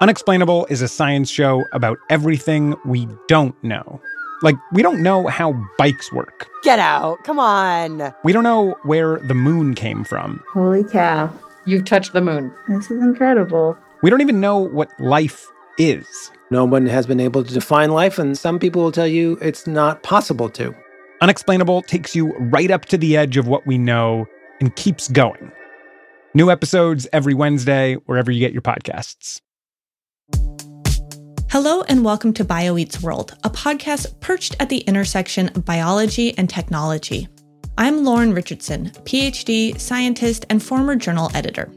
Unexplainable is a science show about everything we don't know. Like, we don't know how bikes work. Get out. Come on. We don't know where the moon came from. Holy cow. You've touched the moon. This is incredible. We don't even know what life is. No one has been able to define life, and some people will tell you it's not possible to. Unexplainable takes you right up to the edge of what we know and keeps going. New episodes every Wednesday, wherever you get your podcasts. Hello and welcome to BioEats World, a podcast perched at the intersection of biology and technology. I'm Lauren Richardson, PhD, scientist, and former journal editor.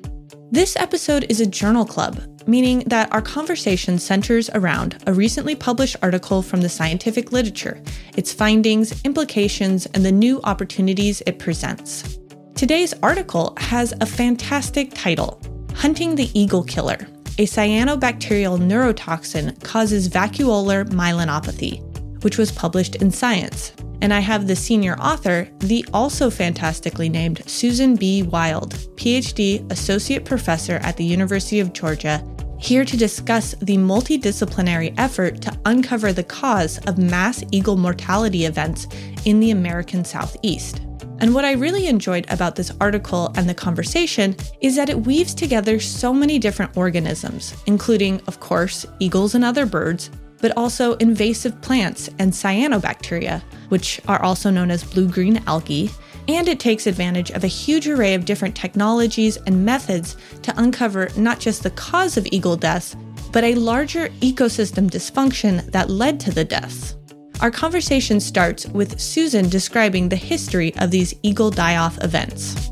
This episode is a journal club, meaning that our conversation centers around a recently published article from the scientific literature, its findings, implications, and the new opportunities it presents. Today's article has a fantastic title Hunting the Eagle Killer. A cyanobacterial neurotoxin causes vacuolar myelinopathy, which was published in Science. And I have the senior author, the also fantastically named Susan B. Wilde, PhD, Associate Professor at the University of Georgia, here to discuss the multidisciplinary effort to uncover the cause of mass eagle mortality events in the American Southeast. And what I really enjoyed about this article and the conversation is that it weaves together so many different organisms, including, of course, eagles and other birds, but also invasive plants and cyanobacteria, which are also known as blue green algae. And it takes advantage of a huge array of different technologies and methods to uncover not just the cause of eagle deaths, but a larger ecosystem dysfunction that led to the deaths. Our conversation starts with Susan describing the history of these eagle die off events.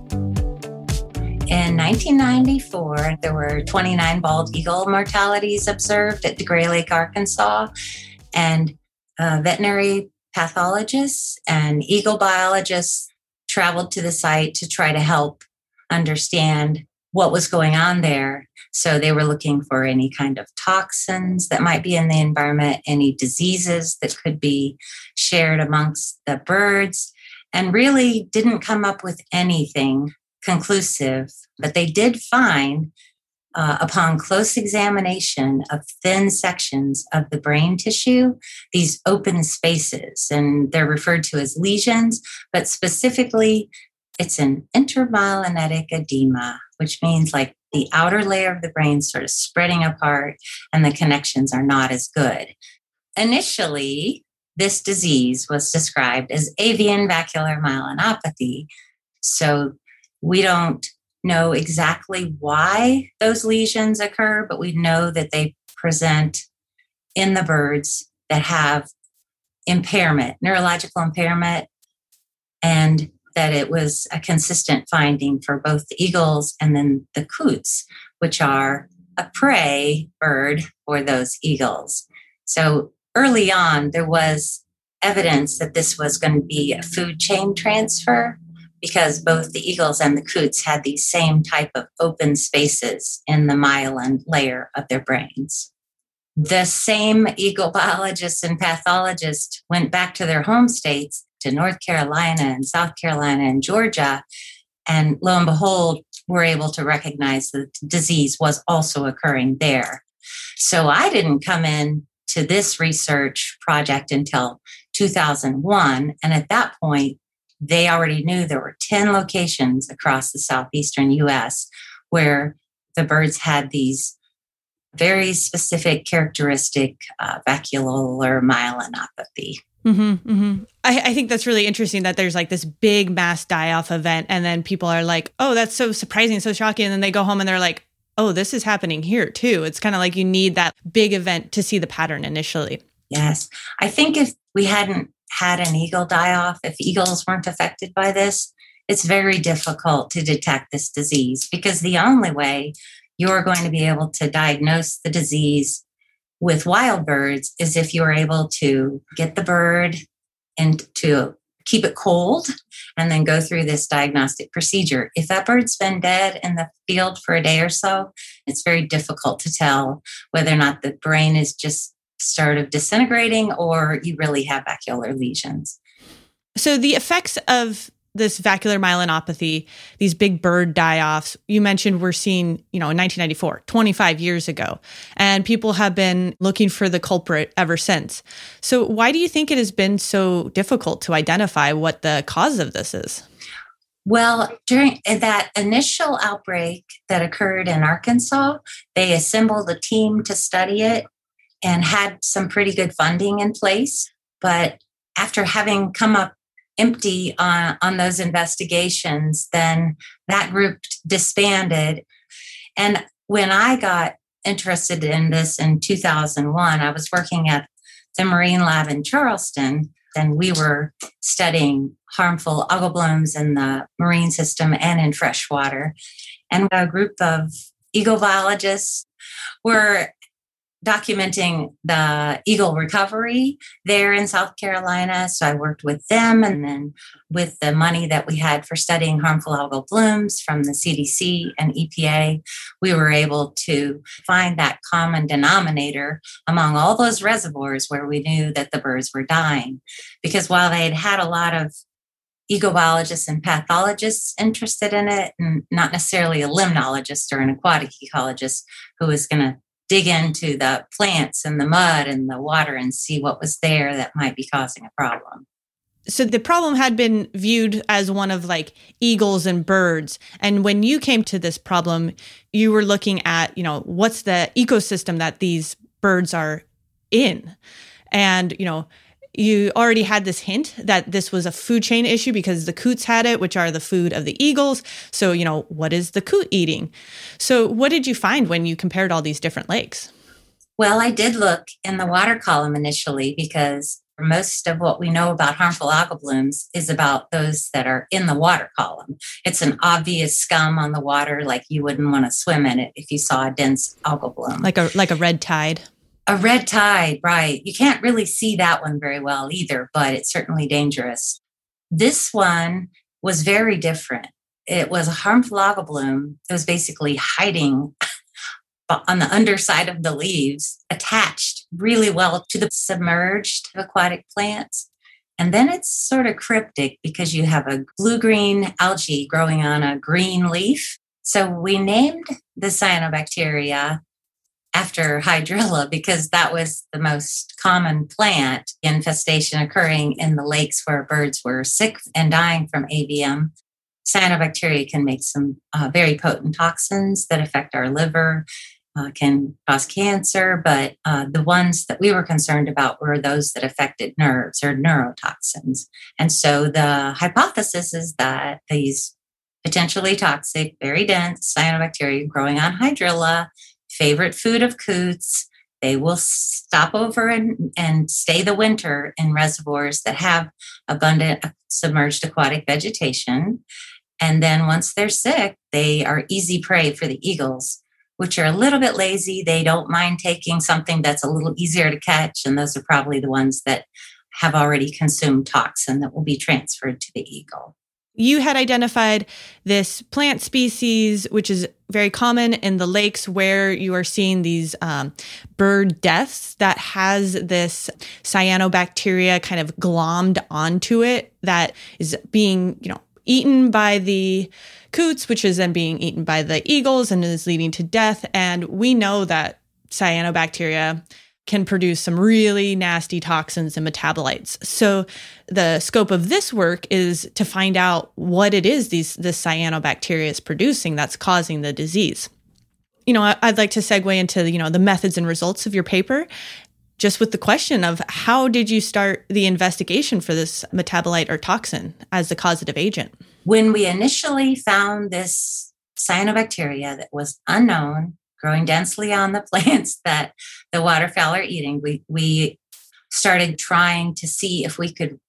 In 1994, there were 29 bald eagle mortalities observed at DeGray Lake, Arkansas, and uh, veterinary pathologists and eagle biologists traveled to the site to try to help understand what was going on there. So they were looking for any kind of toxins that might be in the environment, any diseases that could be shared amongst the birds, and really didn't come up with anything conclusive. But they did find, uh, upon close examination of thin sections of the brain tissue, these open spaces, and they're referred to as lesions, but specifically, it's an intramyelinic edema, which means like the outer layer of the brain sort of spreading apart and the connections are not as good. Initially, this disease was described as avian vacuolar myelinopathy. So we don't know exactly why those lesions occur, but we know that they present in the birds that have impairment, neurological impairment, and that it was a consistent finding for both the eagles and then the coots, which are a prey bird for those eagles. So early on, there was evidence that this was going to be a food chain transfer because both the eagles and the coots had these same type of open spaces in the myelin layer of their brains. The same eagle biologists and pathologists went back to their home states to North Carolina and South Carolina and Georgia. And lo and behold, we're able to recognize that the disease was also occurring there. So I didn't come in to this research project until 2001. And at that point, they already knew there were 10 locations across the southeastern US where the birds had these very specific characteristic uh, vacuolar myelinopathy. Mm-hmm, mm-hmm. I, I think that's really interesting that there's like this big mass die off event, and then people are like, oh, that's so surprising, so shocking. And then they go home and they're like, oh, this is happening here too. It's kind of like you need that big event to see the pattern initially. Yes. I think if we hadn't had an eagle die off, if eagles weren't affected by this, it's very difficult to detect this disease because the only way you're going to be able to diagnose the disease with wild birds is if you're able to get the bird and to keep it cold and then go through this diagnostic procedure. If that bird's been dead in the field for a day or so, it's very difficult to tell whether or not the brain is just sort of disintegrating or you really have vacuolar lesions. So the effects of this vacuolar myelopathy, these big bird die-offs, you mentioned we're seeing, you know, in 1994, 25 years ago, and people have been looking for the culprit ever since. So why do you think it has been so difficult to identify what the cause of this is? Well, during that initial outbreak that occurred in Arkansas, they assembled a team to study it and had some pretty good funding in place. But after having come up empty on, on those investigations, then that group disbanded. And when I got interested in this in 2001, I was working at the Marine Lab in Charleston, and we were studying harmful algal blooms in the marine system and in freshwater. And a group of eagle biologists were documenting the eagle recovery there in South Carolina. So I worked with them and then with the money that we had for studying harmful algal blooms from the CDC and EPA, we were able to find that common denominator among all those reservoirs where we knew that the birds were dying. Because while they had had a lot of eagle biologists and pathologists interested in it, and not necessarily a limnologist or an aquatic ecologist who was going to dig into the plants and the mud and the water and see what was there that might be causing a problem. So the problem had been viewed as one of like eagles and birds. And when you came to this problem, you were looking at, you know, what's the ecosystem that these birds are in? And, you know, you already had this hint that this was a food chain issue because the coots had it, which are the food of the eagles. So, you know, what is the coot eating? So, what did you find when you compared all these different lakes? Well, I did look in the water column initially because most of what we know about harmful algal blooms is about those that are in the water column. It's an obvious scum on the water, like you wouldn't want to swim in it if you saw a dense algal bloom. Like a like a red tide. A red tide, right. You can't really see that one very well either, but it's certainly dangerous. This one was very different. It was a harmful algal bloom that was basically hiding on the underside of the leaves, attached really well to the submerged aquatic plants. And then it's sort of cryptic because you have a blue green algae growing on a green leaf. So we named the cyanobacteria after hydrilla because that was the most common plant infestation occurring in the lakes where birds were sick and dying from AVM. Cyanobacteria can make some uh, very potent toxins that affect our liver, uh, can cause cancer, but uh, the ones that we were concerned about were those that affected nerves or neurotoxins. And so the hypothesis is that these potentially toxic, very dense cyanobacteria growing on hydrilla favorite food of coots. They will stop over and, and stay the winter in reservoirs that have abundant submerged aquatic vegetation. And then once they're sick, they are easy prey for the eagles, which are a little bit lazy. They don't mind taking something that's a little easier to catch. And those are probably the ones that have already consumed toxin that will be transferred to the eagle. You had identified this plant species, which is very common in the lakes where you are seeing these um, bird deaths that has this cyanobacteria kind of glommed onto it that is being, you know, eaten by the coots, which is then being eaten by the eagles and is leading to death. And we know that cyanobacteria can produce some really nasty toxins and metabolites. So the scope of this work is to find out what it is these this cyanobacteria is producing that's causing the disease. You know, I'd like to segue into you know the methods and results of your paper just with the question of how did you start the investigation for this metabolite or toxin as the causative agent? When we initially found this cyanobacteria that was unknown growing densely on the plants that the waterfowl are eating, we, we started trying to see if we could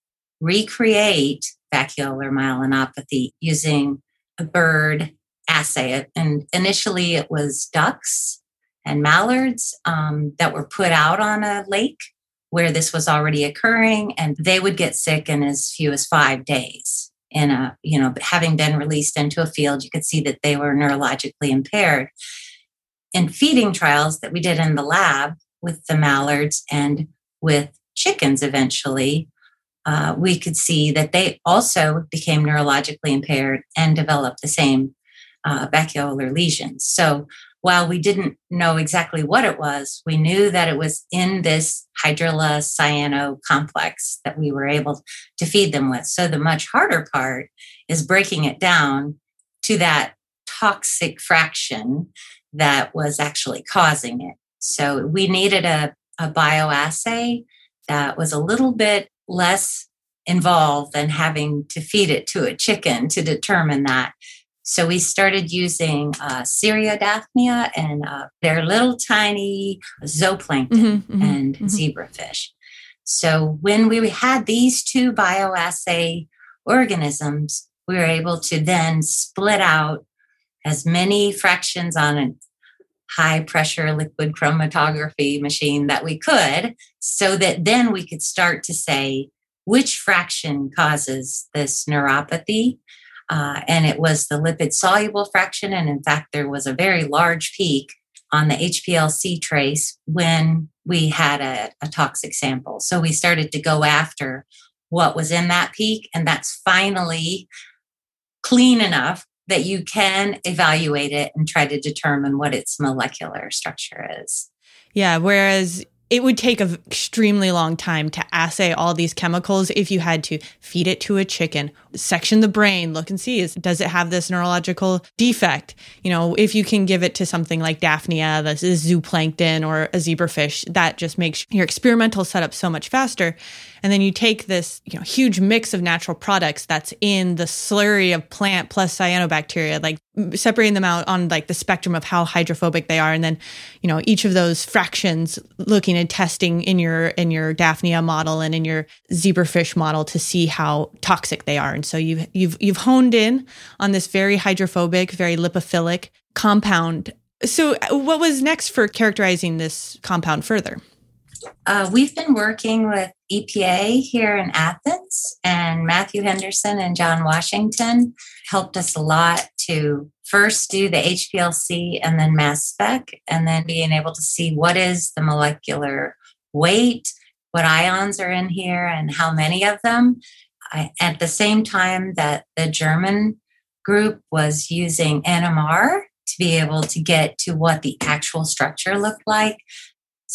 recreate vacuolar myelopathy using a bird assay. And initially it was ducks and mallards um, that were put out on a lake where this was already occurring, and they would get sick in as few as five days. In a, you know, having been released into a field, you could see that they were neurologically impaired. In feeding trials that we did in the lab with the mallards and with chickens eventually, uh, we could see that they also became neurologically impaired and developed the same uh, vacuolar lesions. So while we didn't know exactly what it was, we knew that it was in this hydrilla cyano complex that we were able to feed them with. So the much harder part is breaking it down to that toxic fraction that was actually causing it. So we needed a, a bioassay that was a little bit less involved than having to feed it to a chicken to determine that. So we started using uh, and uh, their little tiny zooplankton mm-hmm, mm-hmm, and mm-hmm. zebrafish. So when we had these two bioassay organisms, we were able to then split out as many fractions on a high pressure liquid chromatography machine that we could, so that then we could start to say which fraction causes this neuropathy uh, and it was the lipid soluble fraction. And in fact, there was a very large peak on the HPLC trace when we had a, a toxic sample. So we started to go after what was in that peak. And that's finally clean enough that you can evaluate it and try to determine what its molecular structure is. Yeah. Whereas it would take an extremely long time to assay all these chemicals if you had to feed it to a chicken, section the brain, look and see is does it have this neurological defect? You know, if you can give it to something like Daphnia, this is zooplankton or a zebrafish, that just makes your experimental setup so much faster. And then you take this, you know, huge mix of natural products that's in the slurry of plant plus cyanobacteria, like separating them out on like the spectrum of how hydrophobic they are. And then, you know, each of those fractions looking and testing in your in your Daphnia model and in your zebrafish model to see how toxic they are. And so you've you've you've honed in on this very hydrophobic, very lipophilic compound. So uh, what was next for characterizing this compound further? Uh, we've been working with EPA here in Athens, and Matthew Henderson and John Washington helped us a lot to first do the HPLC and then mass spec, and then being able to see what is the molecular weight, what ions are in here, and how many of them. I, at the same time that the German group was using NMR to be able to get to what the actual structure looked like.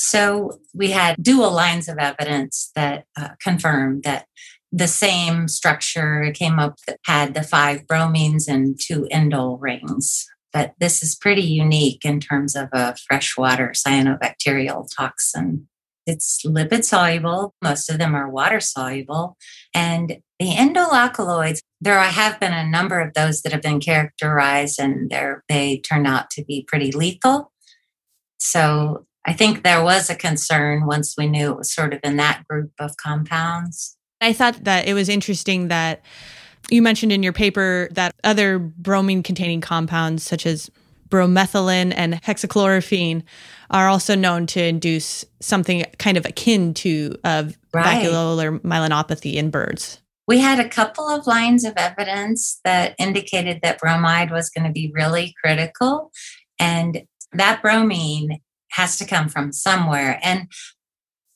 So we had dual lines of evidence that uh, confirmed that the same structure came up that had the five bromines and two indole rings. But this is pretty unique in terms of a freshwater cyanobacterial toxin. It's lipid soluble, most of them are water soluble. And the indole there have been a number of those that have been characterized and they turn out to be pretty lethal. So I think there was a concern once we knew it was sort of in that group of compounds. I thought that it was interesting that you mentioned in your paper that other bromine containing compounds, such as bromethalin and hexachlorophene, are also known to induce something kind of akin to uh, right. vacuolar myelinopathy in birds. We had a couple of lines of evidence that indicated that bromide was going to be really critical. And that bromine has to come from somewhere. And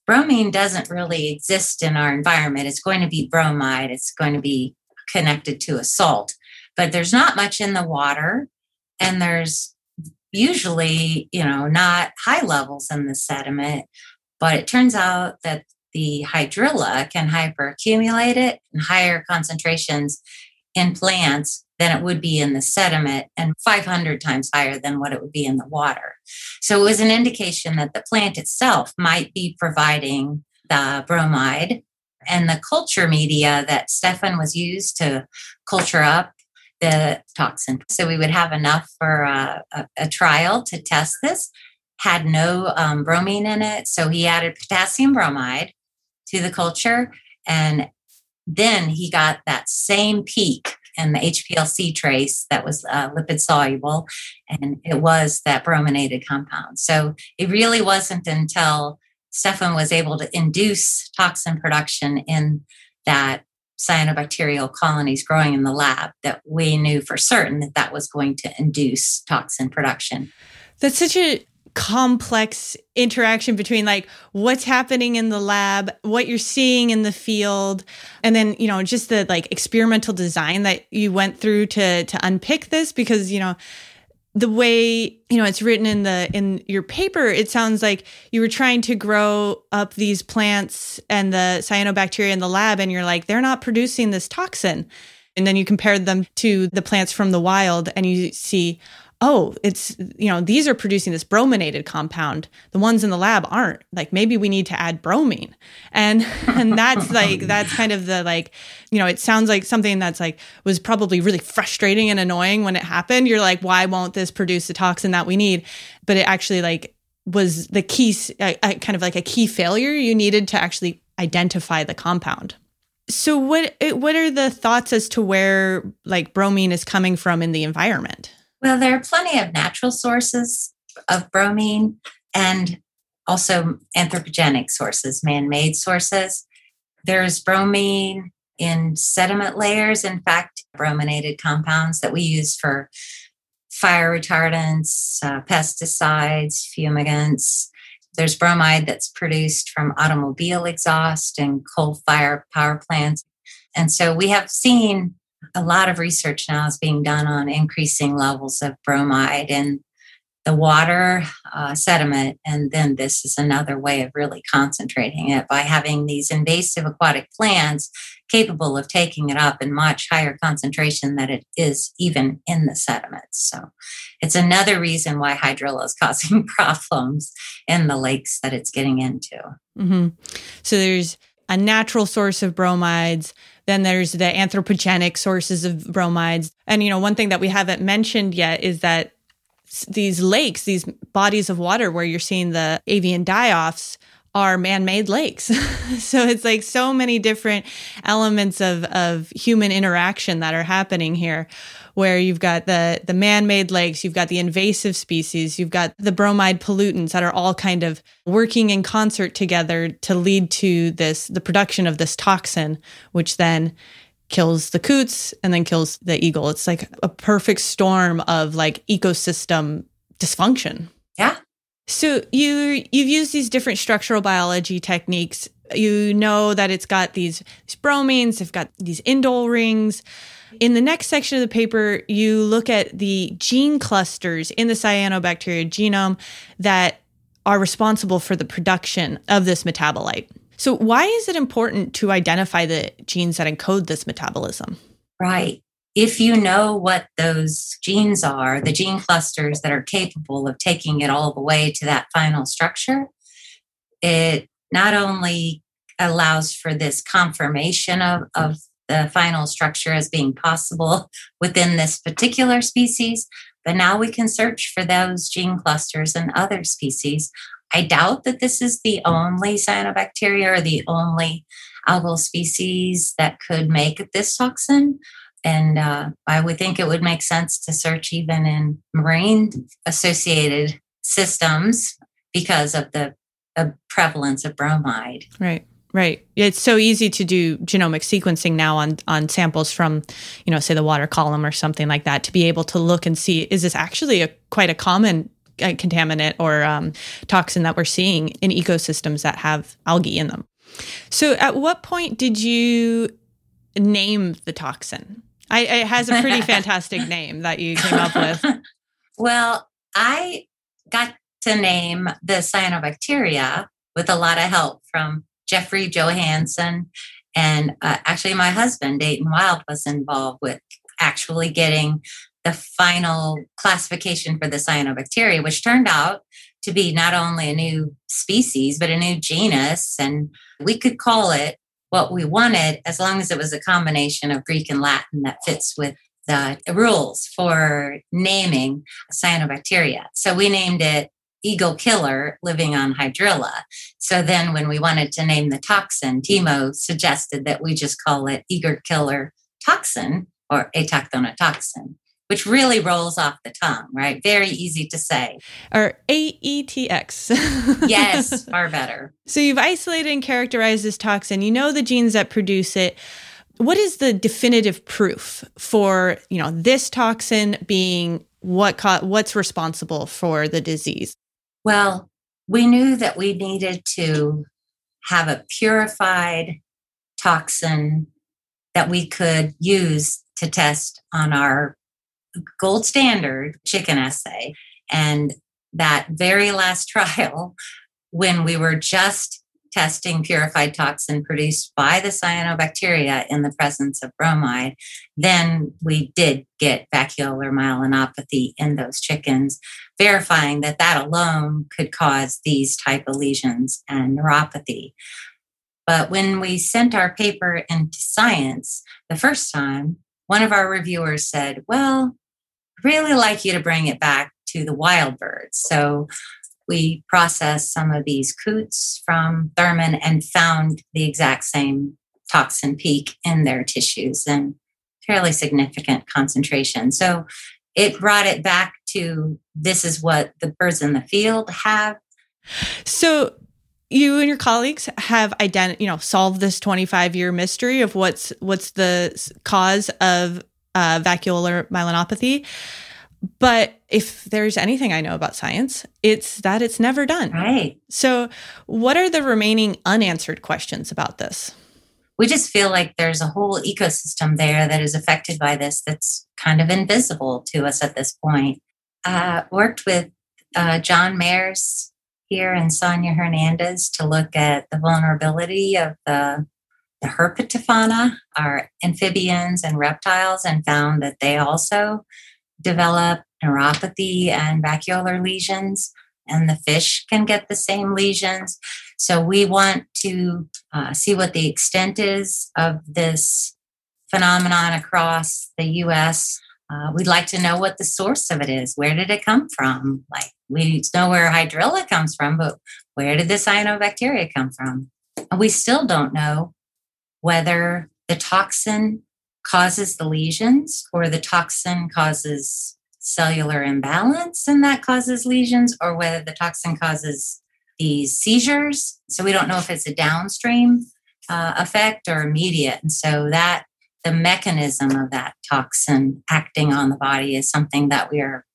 bromine doesn't really exist in our environment. It's going to be bromide, it's going to be connected to a salt, but there's not much in the water. And there's usually, you know, not high levels in the sediment. But it turns out that the hydrilla can hyperaccumulate it in higher concentrations in plants than it would be in the sediment and 500 times higher than what it would be in the water. So it was an indication that the plant itself might be providing the bromide and the culture media that Steffen was used to culture up the toxin. So we would have enough for a, a, a trial to test this. Had no um, bromine in it. So he added potassium bromide to the culture. And then he got that same peak and the HPLC trace that was uh, lipid soluble, and it was that brominated compound. So it really wasn't until Steffen was able to induce toxin production in that cyanobacterial colonies growing in the lab that we knew for certain that that was going to induce toxin production. That's such a complex interaction between like what's happening in the lab, what you're seeing in the field, and then, you know, just the like experimental design that you went through to to unpick this because, you know, the way you know it's written in the in your paper it sounds like you were trying to grow up these plants and the cyanobacteria in the lab and you're like they're not producing this toxin. And then you compared them to the plants from the wild and you see oh, it's, you know, these are producing this brominated compound. The ones in the lab aren't. Like maybe we need to add bromine. And and that's like that's kind of the like, you know, it sounds like something that's like was probably really frustrating and annoying when it happened. You're like, why won't this produce the toxin that we need? But it actually like was the key uh, kind of like a key failure you needed to actually identify the compound. So what what are the thoughts as to where like bromine is coming from in the environment? Well, there are plenty of natural sources of bromine and also anthropogenic sources, man made sources. There's bromine in sediment layers, in fact, brominated compounds that we use for fire retardants, uh, pesticides, fumigants. There's bromide that's produced from automobile exhaust and coal fire power plants. And so we have seen a lot of research now is being done on increasing levels of bromide in the water uh, sediment. And then this is another way of really concentrating it by having these invasive aquatic plants capable of taking it up in much higher concentration than it is even in the sediments. So it's another reason why hydrilla is causing problems in the lakes that it's getting into. Mm-hmm. So there's a natural source of bromides then there's the anthropogenic sources of bromides. And, you know, one thing that we haven't mentioned yet is that these lakes, these bodies of water where you're seeing the avian die offs, are man-made lakes. so it's like so many different elements of of human interaction that are happening here where you've got the the man-made lakes, you've got the invasive species, you've got the bromide pollutants that are all kind of working in concert together to lead to this the production of this toxin which then kills the coots and then kills the eagle. It's like a perfect storm of like ecosystem dysfunction. Yeah. So you you've used these different structural biology techniques. You know that it's got these, these bromines, they've got these indole rings. In the next section of the paper, you look at the gene clusters in the cyanobacteria genome that are responsible for the production of this metabolite. So, why is it important to identify the genes that encode this metabolism? Right if you know what those genes are, the gene clusters that are capable of taking it all the way to that final structure, it not only allows for this confirmation of, of the final structure as being possible within this particular species, but now we can search for those gene clusters in other species. I doubt that this is the only cyanobacteria or the only algal species that could make this toxin, and uh, I would think it would make sense to search even in marine associated systems because of the, the prevalence of bromide. Right. Right. It's so easy to do genomic sequencing now on on samples from, you know, say the water column or something like that to be able to look and see is this actually a quite a common uh, contaminant or um, toxin that we're seeing in ecosystems that have algae in them. So, at what point did you name the toxin? I, it has a pretty fantastic name that you came up with. Well, I got to name the cyanobacteria with a lot of help from Jeffrey Johansen. And uh, actually, my husband, Dayton Wilde, was involved with actually getting the final classification for the cyanobacteria, which turned out to be not only a new species, but a new genus. And we could call it what we wanted as long as it was a combination of Greek and Latin that fits with the rules for naming cyanobacteria. So we named it eagle killer living on hydrilla. So then when we wanted to name the toxin, Timo suggested that we just call it eagle killer toxin or aetokthonotoxin, which really rolls off the tongue, right? Very easy to say. Or AETX. yes, far better. So you've isolated and characterized this toxin. You know the genes that produce it. What is the definitive proof for, you know, this toxin being what co- what's responsible for the disease? Well, we knew that we needed to have a purified toxin that we could use to test on our gold standard chicken assay. And that very last trial, when we were just testing purified toxin produced by the cyanobacteria in the presence of bromide, then we did get vacuolar myelinopathy in those chickens, verifying that that alone could cause these type of lesions and neuropathy. But when we sent our paper into science the first time, one of our reviewers said, Well, really like you to bring it back to the wild birds. So we processed some of these coots from Thurmond and found the exact same toxin peak in their tissues and fairly significant concentration. So it brought it back to this is what the birds in the field have. So you and your colleagues have ident- you know solved this 25 year mystery of what's what's the cause of uh, vacuolar myelinopathy but if there's anything i know about science it's that it's never done. Right. So what are the remaining unanswered questions about this? We just feel like there's a whole ecosystem there that is affected by this that's kind of invisible to us at this point. Uh, worked with uh, John Maerz here and Sonia Hernandez to look at the vulnerability of the, the herpetofauna, our amphibians and reptiles, and found that they also develop neuropathy and vacuolar lesions, and the fish can get the same lesions. So we want to uh, see what the extent is of this phenomenon across the US uh, we'd like to know what the source of it is. Where did it come from? Like we know where hydrilla comes from, but where did the cyanobacteria come from? And we still don't know whether the toxin causes the lesions or the toxin causes cellular imbalance and that causes lesions or whether the toxin causes these seizures. So we don't know if it's a downstream uh, effect or immediate. And so that the mechanism of that toxin acting on the body is something that we are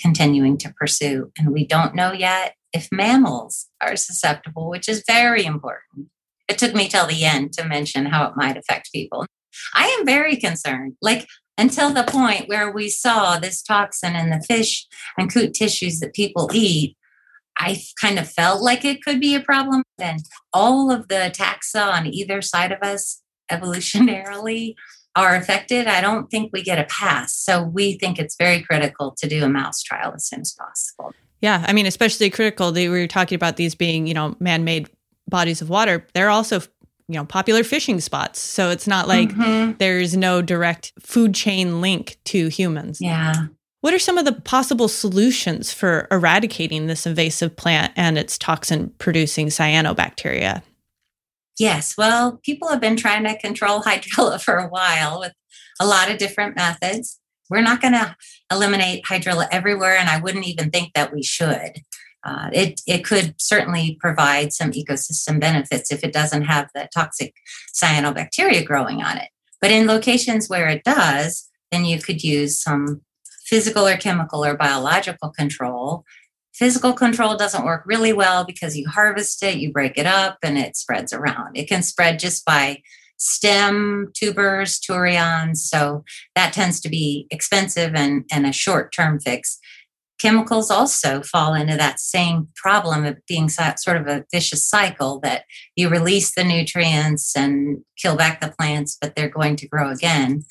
continuing to pursue. And we don't know yet if mammals are susceptible, which is very important. It took me till the end to mention how it might affect people. I am very concerned. Like until the point where we saw this toxin in the fish and coot tissues that people eat, I kind of felt like it could be a problem. And all of the taxa on either side of us evolutionarily are affected, I don't think we get a pass. So we think it's very critical to do a mouse trial as soon as possible. Yeah, I mean, especially critical. They were talking about these being, you know, man-made bodies of water. They're also, you know, popular fishing spots. So it's not like mm-hmm. there's no direct food chain link to humans. Yeah. What are some of the possible solutions for eradicating this invasive plant and its toxin producing cyanobacteria? Yes, well, people have been trying to control hydrilla for a while with a lot of different methods. We're not going to eliminate hydrilla everywhere, and I wouldn't even think that we should. Uh, it, it could certainly provide some ecosystem benefits if it doesn't have the toxic cyanobacteria growing on it. But in locations where it does, then you could use some physical or chemical or biological control Physical control doesn't work really well because you harvest it, you break it up, and it spreads around. It can spread just by stem, tubers, turions. So that tends to be expensive and, and a short term fix. Chemicals also fall into that same problem of being sort of a vicious cycle that you release the nutrients and kill back the plants, but they're going to grow again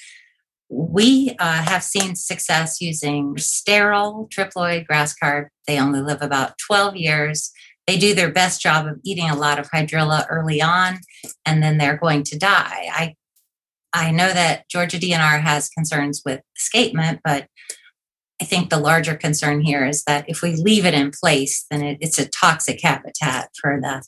we uh, have seen success using sterile triploid grass carp. They only live about 12 years. They do their best job of eating a lot of hydrilla early on, and then they're going to die. I I know that Georgia DNR has concerns with escapement, but I think the larger concern here is that if we leave it in place, then it, it's a toxic habitat for the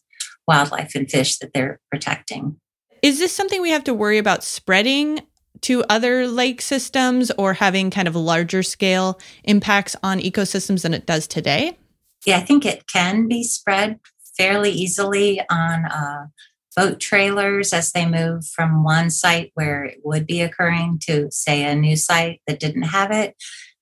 wildlife and fish that they're protecting. Is this something we have to worry about spreading to other lake systems or having kind of larger scale impacts on ecosystems than it does today? Yeah, I think it can be spread fairly easily on uh, boat trailers as they move from one site where it would be occurring to, say, a new site that didn't have it,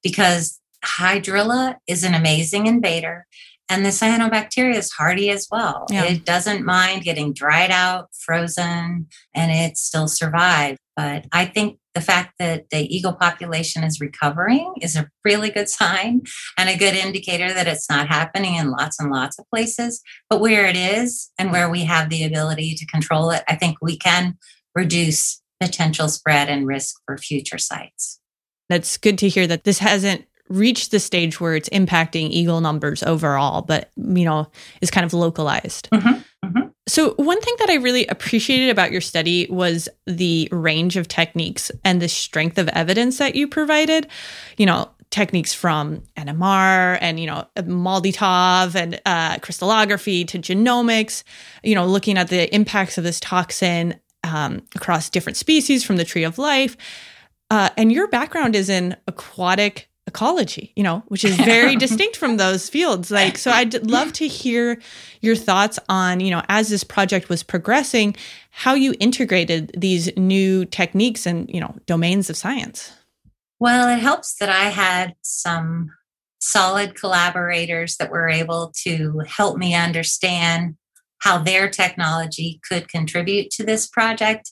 because hydrilla is an amazing invader. And the cyanobacteria is hardy as well. Yeah. It doesn't mind getting dried out, frozen, and it still survives. But I think the fact that the eagle population is recovering is a really good sign and a good indicator that it's not happening in lots and lots of places. But where it is and where we have the ability to control it, I think we can reduce potential spread and risk for future sites. That's good to hear that this hasn't reached the stage where it's impacting eagle numbers overall, but you know, is kind of localized. Mhm, mhm. So, one thing that I really appreciated about your study was the range of techniques and the strength of evidence that you provided. You know, techniques from NMR and, you know, MALDI-TOF and uh, crystallography to genomics, you know, looking at the impacts of this toxin um, across different species from the tree of life. Uh, and your background is in aquatic ecology, you know, which is very distinct from those fields. Like, so I'd love to hear your thoughts on, you know, as this project was progressing, how you integrated these new techniques and, you know, domains of science. Well, it helps that I had some solid collaborators that were able to help me understand how their technology could contribute to this project.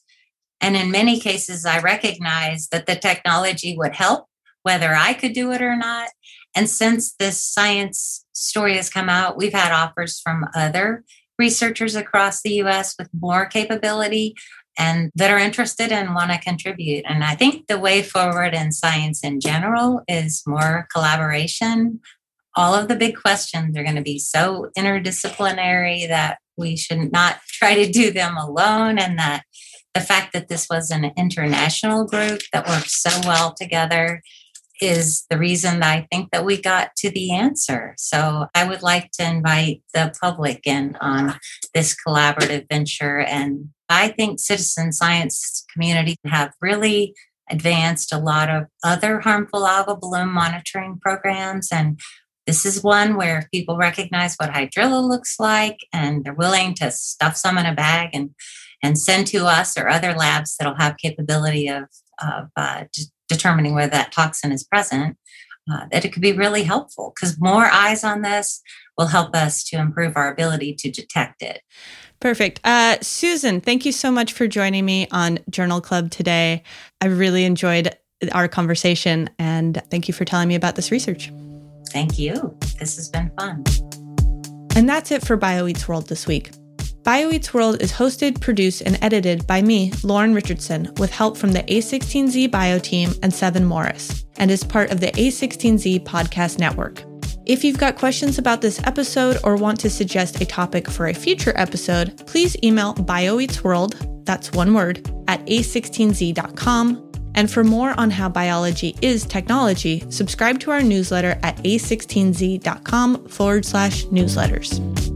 And in many cases, I recognized that the technology would help whether I could do it or not. And since this science story has come out, we've had offers from other researchers across the US with more capability and that are interested and want to contribute. And I think the way forward in science in general is more collaboration. All of the big questions are going to be so interdisciplinary that we should not try to do them alone. And that the fact that this was an international group that worked so well together is the reason that I think that we got to the answer. So I would like to invite the public in on this collaborative venture. And I think citizen science community have really advanced a lot of other harmful algal bloom monitoring programs. And this is one where people recognize what hydrilla looks like and they're willing to stuff some in a bag and and send to us or other labs that'll have capability of, of uh, determining whether that toxin is present, uh, that it could be really helpful because more eyes on this will help us to improve our ability to detect it. Perfect. Uh, Susan, thank you so much for joining me on Journal Club today. I really enjoyed our conversation and thank you for telling me about this research. Thank you. This has been fun. And that's it for BioEats World this week. BioEats World is hosted, produced, and edited by me, Lauren Richardson, with help from the A16Z Bio team and Seven Morris, and is part of the A16Z Podcast Network. If you've got questions about this episode or want to suggest a topic for a future episode, please email bioeatsworld, that's one word, at a16z.com. And for more on how biology is technology, subscribe to our newsletter at a16z.com forward slash newsletters.